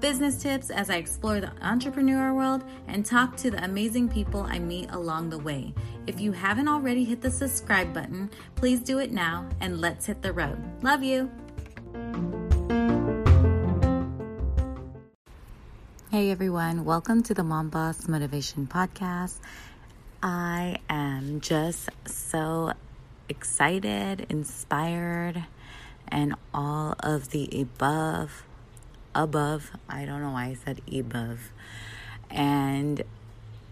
business tips as I explore the entrepreneur world, and talk to the amazing people I meet along the way. If you haven't already hit the subscribe button, please do it now and let's hit the road. Love you. Hey everyone, welcome to the Mom Boss Motivation Podcast. I am just so excited, inspired, and all of the above. Above, I don't know why I said above. And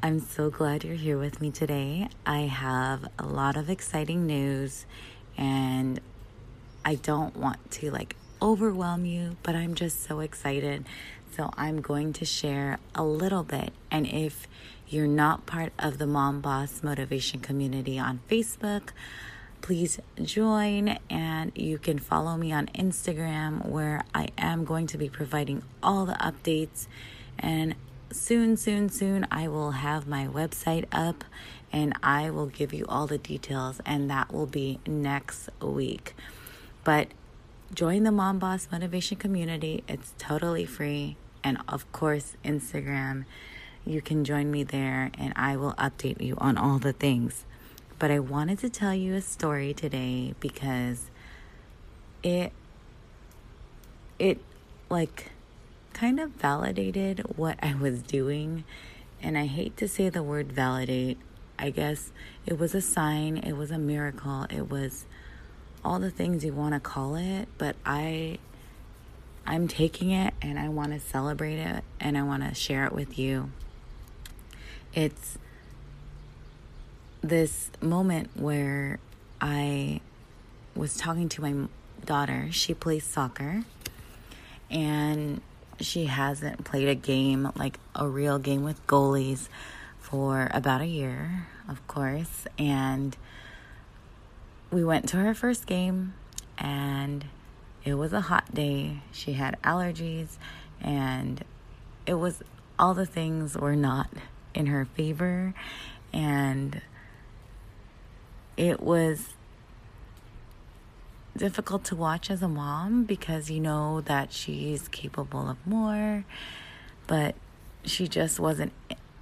I'm so glad you're here with me today. I have a lot of exciting news, and I don't want to like overwhelm you, but I'm just so excited. So I'm going to share a little bit. And if you're not part of the Mom Boss Motivation community on Facebook, please join and you can follow me on Instagram where I am going to be providing all the updates and soon soon soon I will have my website up and I will give you all the details and that will be next week. But join the Mom Boss Motivation community. It's totally free and of course Instagram you can join me there and I will update you on all the things. But I wanted to tell you a story today because it it like kind of validated what I was doing and I hate to say the word validate. I guess it was a sign, it was a miracle, it was all the things you want to call it, but I I'm taking it and I want to celebrate it and I want to share it with you. It's this moment where I was talking to my daughter. She plays soccer and she hasn't played a game, like a real game with goalies, for about a year, of course. And we went to her first game and it was a hot day. She had allergies and it was all the things were not in her favor and it was difficult to watch as a mom because you know that she's capable of more but she just wasn't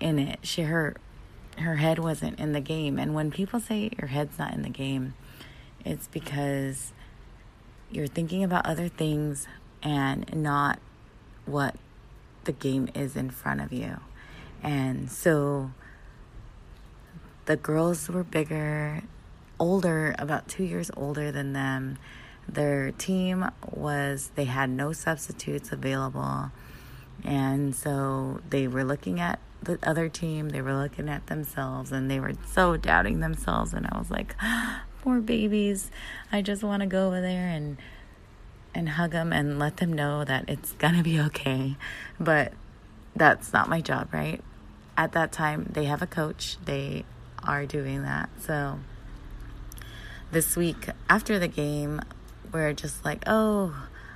in it. She her her head wasn't in the game. And when people say your head's not in the game it's because you're thinking about other things and not what the game is in front of you. And so the girls were bigger, older, about two years older than them. Their team was, they had no substitutes available. And so they were looking at the other team, they were looking at themselves, and they were so doubting themselves. And I was like, poor babies. I just want to go over there and and hug them and let them know that it's gonna be okay. But that's not my job, right? At that time, they have a coach. They are doing that. So this week after the game, we're just like, oh,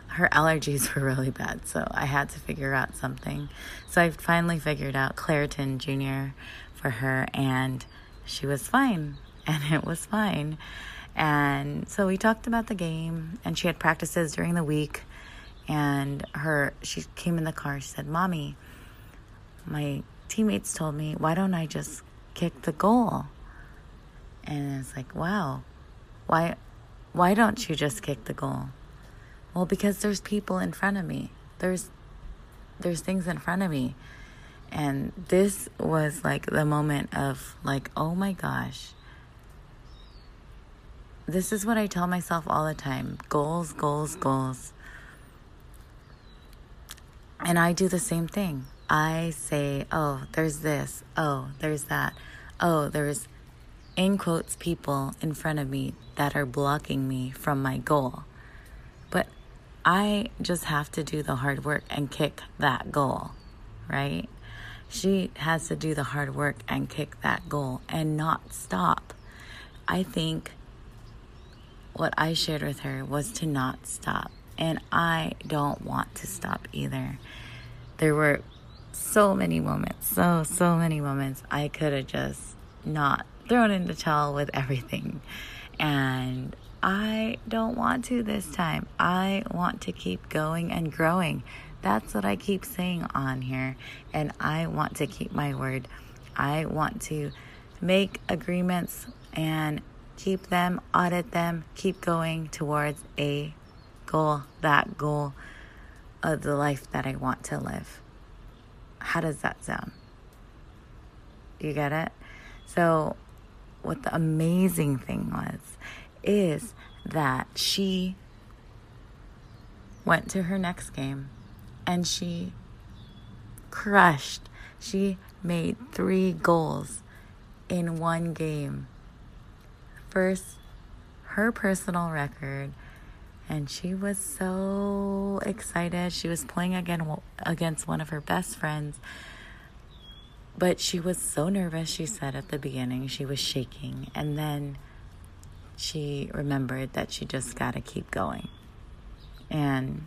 her allergies were really bad. So I had to figure out something. So I finally figured out Claritin Jr. for her, and she was fine. And it was fine. And so we talked about the game, and she had practices during the week. And her, she came in the car. She said, "Mommy, my teammates told me, why don't I just kick the goal? And it's like, wow, why, why don't you just kick the goal? Well, because there's people in front of me. There's, there's things in front of me. And this was like the moment of like, oh my gosh. This is what I tell myself all the time goals, goals, goals. And I do the same thing. I say, oh, there's this, oh, there's that, oh, there's in quotes people in front of me that are blocking me from my goal. But I just have to do the hard work and kick that goal, right? She has to do the hard work and kick that goal and not stop. I think what I shared with her was to not stop. And I don't want to stop either. There were so many moments, so, so many moments I could have just not thrown in the towel with everything. And I don't want to this time. I want to keep going and growing. That's what I keep saying on here. And I want to keep my word. I want to make agreements and keep them, audit them, keep going towards a goal, that goal of the life that I want to live. How does that sound? You get it? So, what the amazing thing was is that she went to her next game and she crushed. She made three goals in one game. First, her personal record, and she was so excited. She was playing again against one of her best friends but she was so nervous, she said at the beginning. She was shaking. And then she remembered that she just got to keep going. And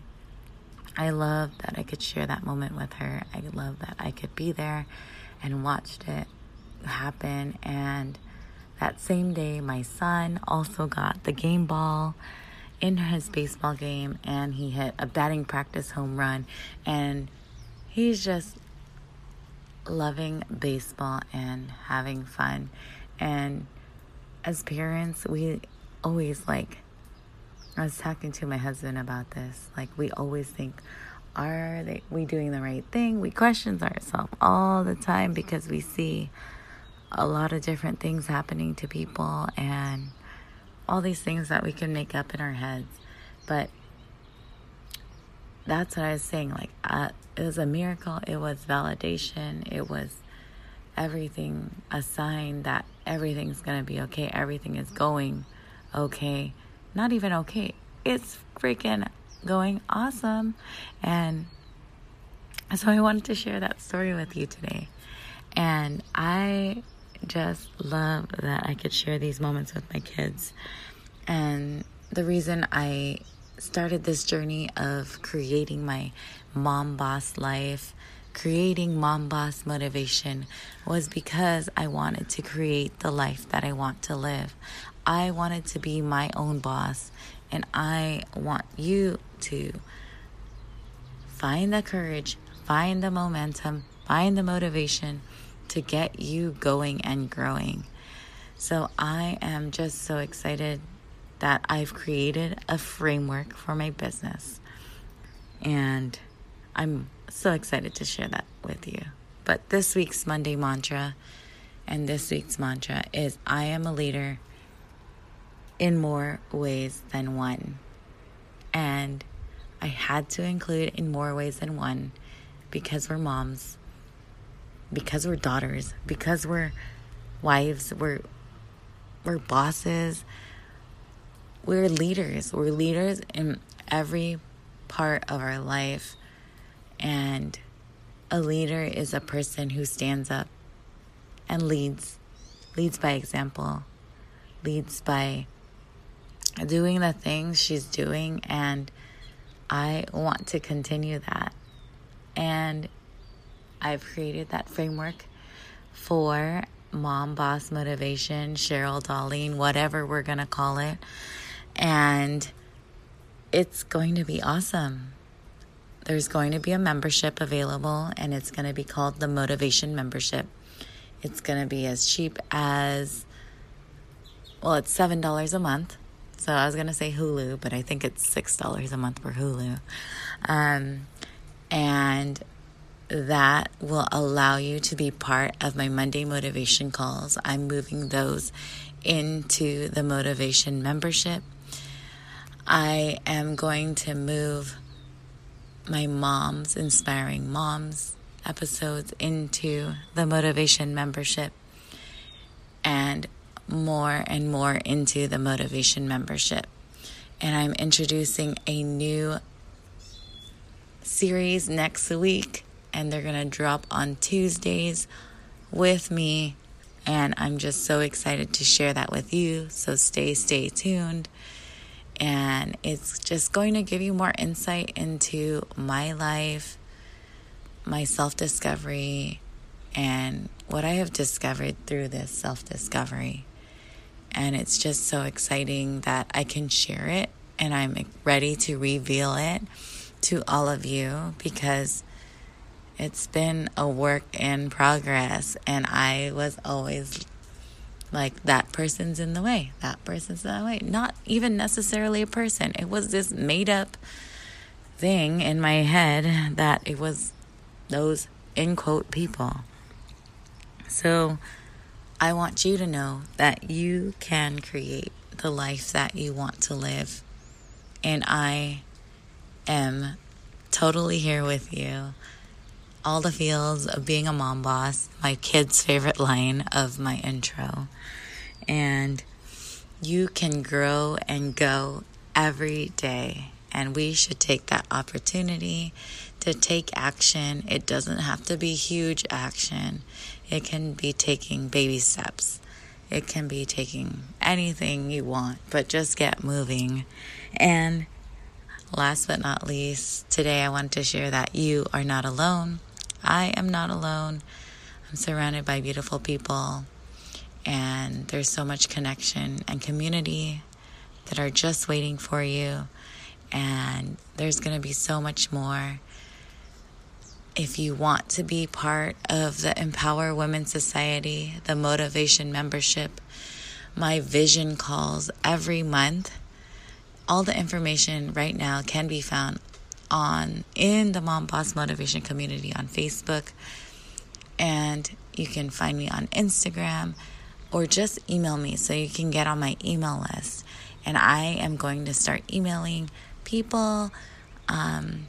I love that I could share that moment with her. I love that I could be there and watched it happen. And that same day, my son also got the game ball in his baseball game and he hit a batting practice home run. And he's just loving baseball and having fun. And as parents, we always like, I was talking to my husband about this. Like, we always think, are they we doing the right thing? We question ourselves all the time because we see a lot of different things happening to people and all these things that we can make up in our heads. But that's what I was saying. Like, uh, it was a miracle. It was validation. It was everything, a sign that everything's going to be okay. Everything is going okay. Not even okay. It's freaking going awesome. And so I wanted to share that story with you today. And I just love that I could share these moments with my kids. And the reason I started this journey of creating my mom boss life, creating mom boss motivation was because I wanted to create the life that I want to live. I wanted to be my own boss, and I want you to find the courage, find the momentum, find the motivation to get you going and growing. So I am just so excited that I've created a framework for my business. And I'm so excited to share that with you. But this week's Monday mantra and this week's mantra is I am a leader in more ways than one. And I had to include in more ways than one because we're moms, because we're daughters, because we're wives, we're we're bosses, we're leaders. We're leaders in every part of our life. And a leader is a person who stands up and leads, leads by example, leads by doing the things she's doing. And I want to continue that. And I've created that framework for mom boss motivation, Cheryl Darlene, whatever we're going to call it and it's going to be awesome. There's going to be a membership available, and it's going to be called the Motivation Membership. It's going to be as cheap as, well, it's $7 a month. So I was going to say Hulu, but I think it's $6 a month for Hulu. Um, and that will allow you to be part of my Monday motivation calls. I'm moving those into the motivation membership. I am going to move my mom's inspiring moms episodes into the motivation membership and more and more into the motivation membership. And I'm introducing a new series next week and they're going to drop on Tuesdays with me. And I'm just so excited to share that with you. So stay, stay tuned. And it's just going to give you more insight into my life, my self discovery, and what I have discovered through this self discovery. And it's just so exciting that I can share it and I'm ready to reveal it to all of you because it's been a work in progress and I was always like that person's in the way that person's in the way not even necessarily a person it was this made up thing in my head that it was those in quote people so I want you to know that you can create the life that you want to live. And I am totally here with you. All the feels of being a mom boss, my kid's favorite line of my intro. And you can grow and go every day. And we should take that opportunity to take action. It doesn't have to be huge action. It can be taking baby steps. It can be taking anything you want, but just get moving. And last but not least, today I want to share that you are not alone. I am not alone. I'm surrounded by beautiful people, and there's so much connection and community that are just waiting for you. And there's going to be so much more if you want to be part of the Empower Women Society, the Motivation membership, my vision calls every month, all the information right now can be found on in the Mom Boss Motivation community on Facebook. And you can find me on Instagram or just email me so you can get on my email list. And I am going to start emailing people. Um,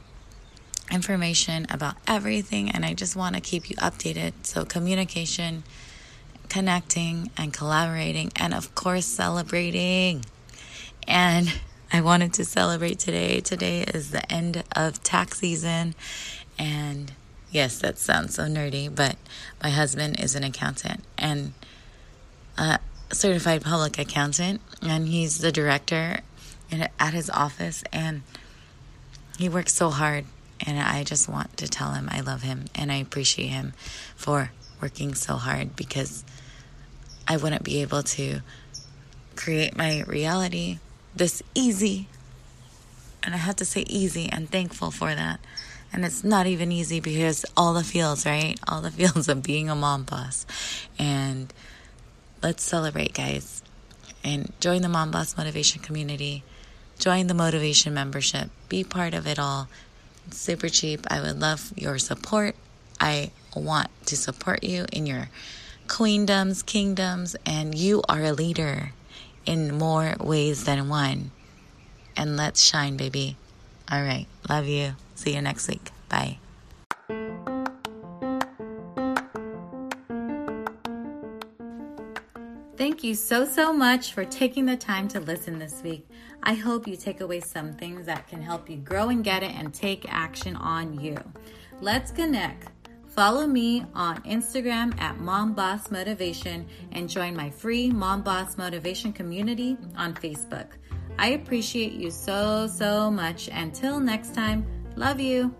information about everything, and I just want to keep you updated. So, communication, connecting, and collaborating, and of course, celebrating. And I wanted to celebrate today. Today is the end of tax season, and yes, that sounds so nerdy, but my husband is an accountant and a certified public accountant, and he's the director at his office, and he works so hard. And I just want to tell him I love him and I appreciate him for working so hard because I wouldn't be able to create my reality this easy. And I have to say easy and thankful for that. And it's not even easy because all the feels, right? All the feels of being a mom boss. And let's celebrate, guys. And join the Mom Boss Motivation community. Join the Motivation membership. Be part of it all super cheap. I would love your support. I want to support you in your queendoms, kingdoms, and you are a leader in more ways than one. And let's shine, baby. All right. Love you. See you next week. Bye. Thank you so, so much for taking the time to listen this week. I hope you take away some things that can help you grow and get it and take action on you. Let's connect. Follow me on Instagram at Mom Boss Motivation and join my free Mom Boss Motivation community on Facebook. I appreciate you so, so much. Until next time, love you.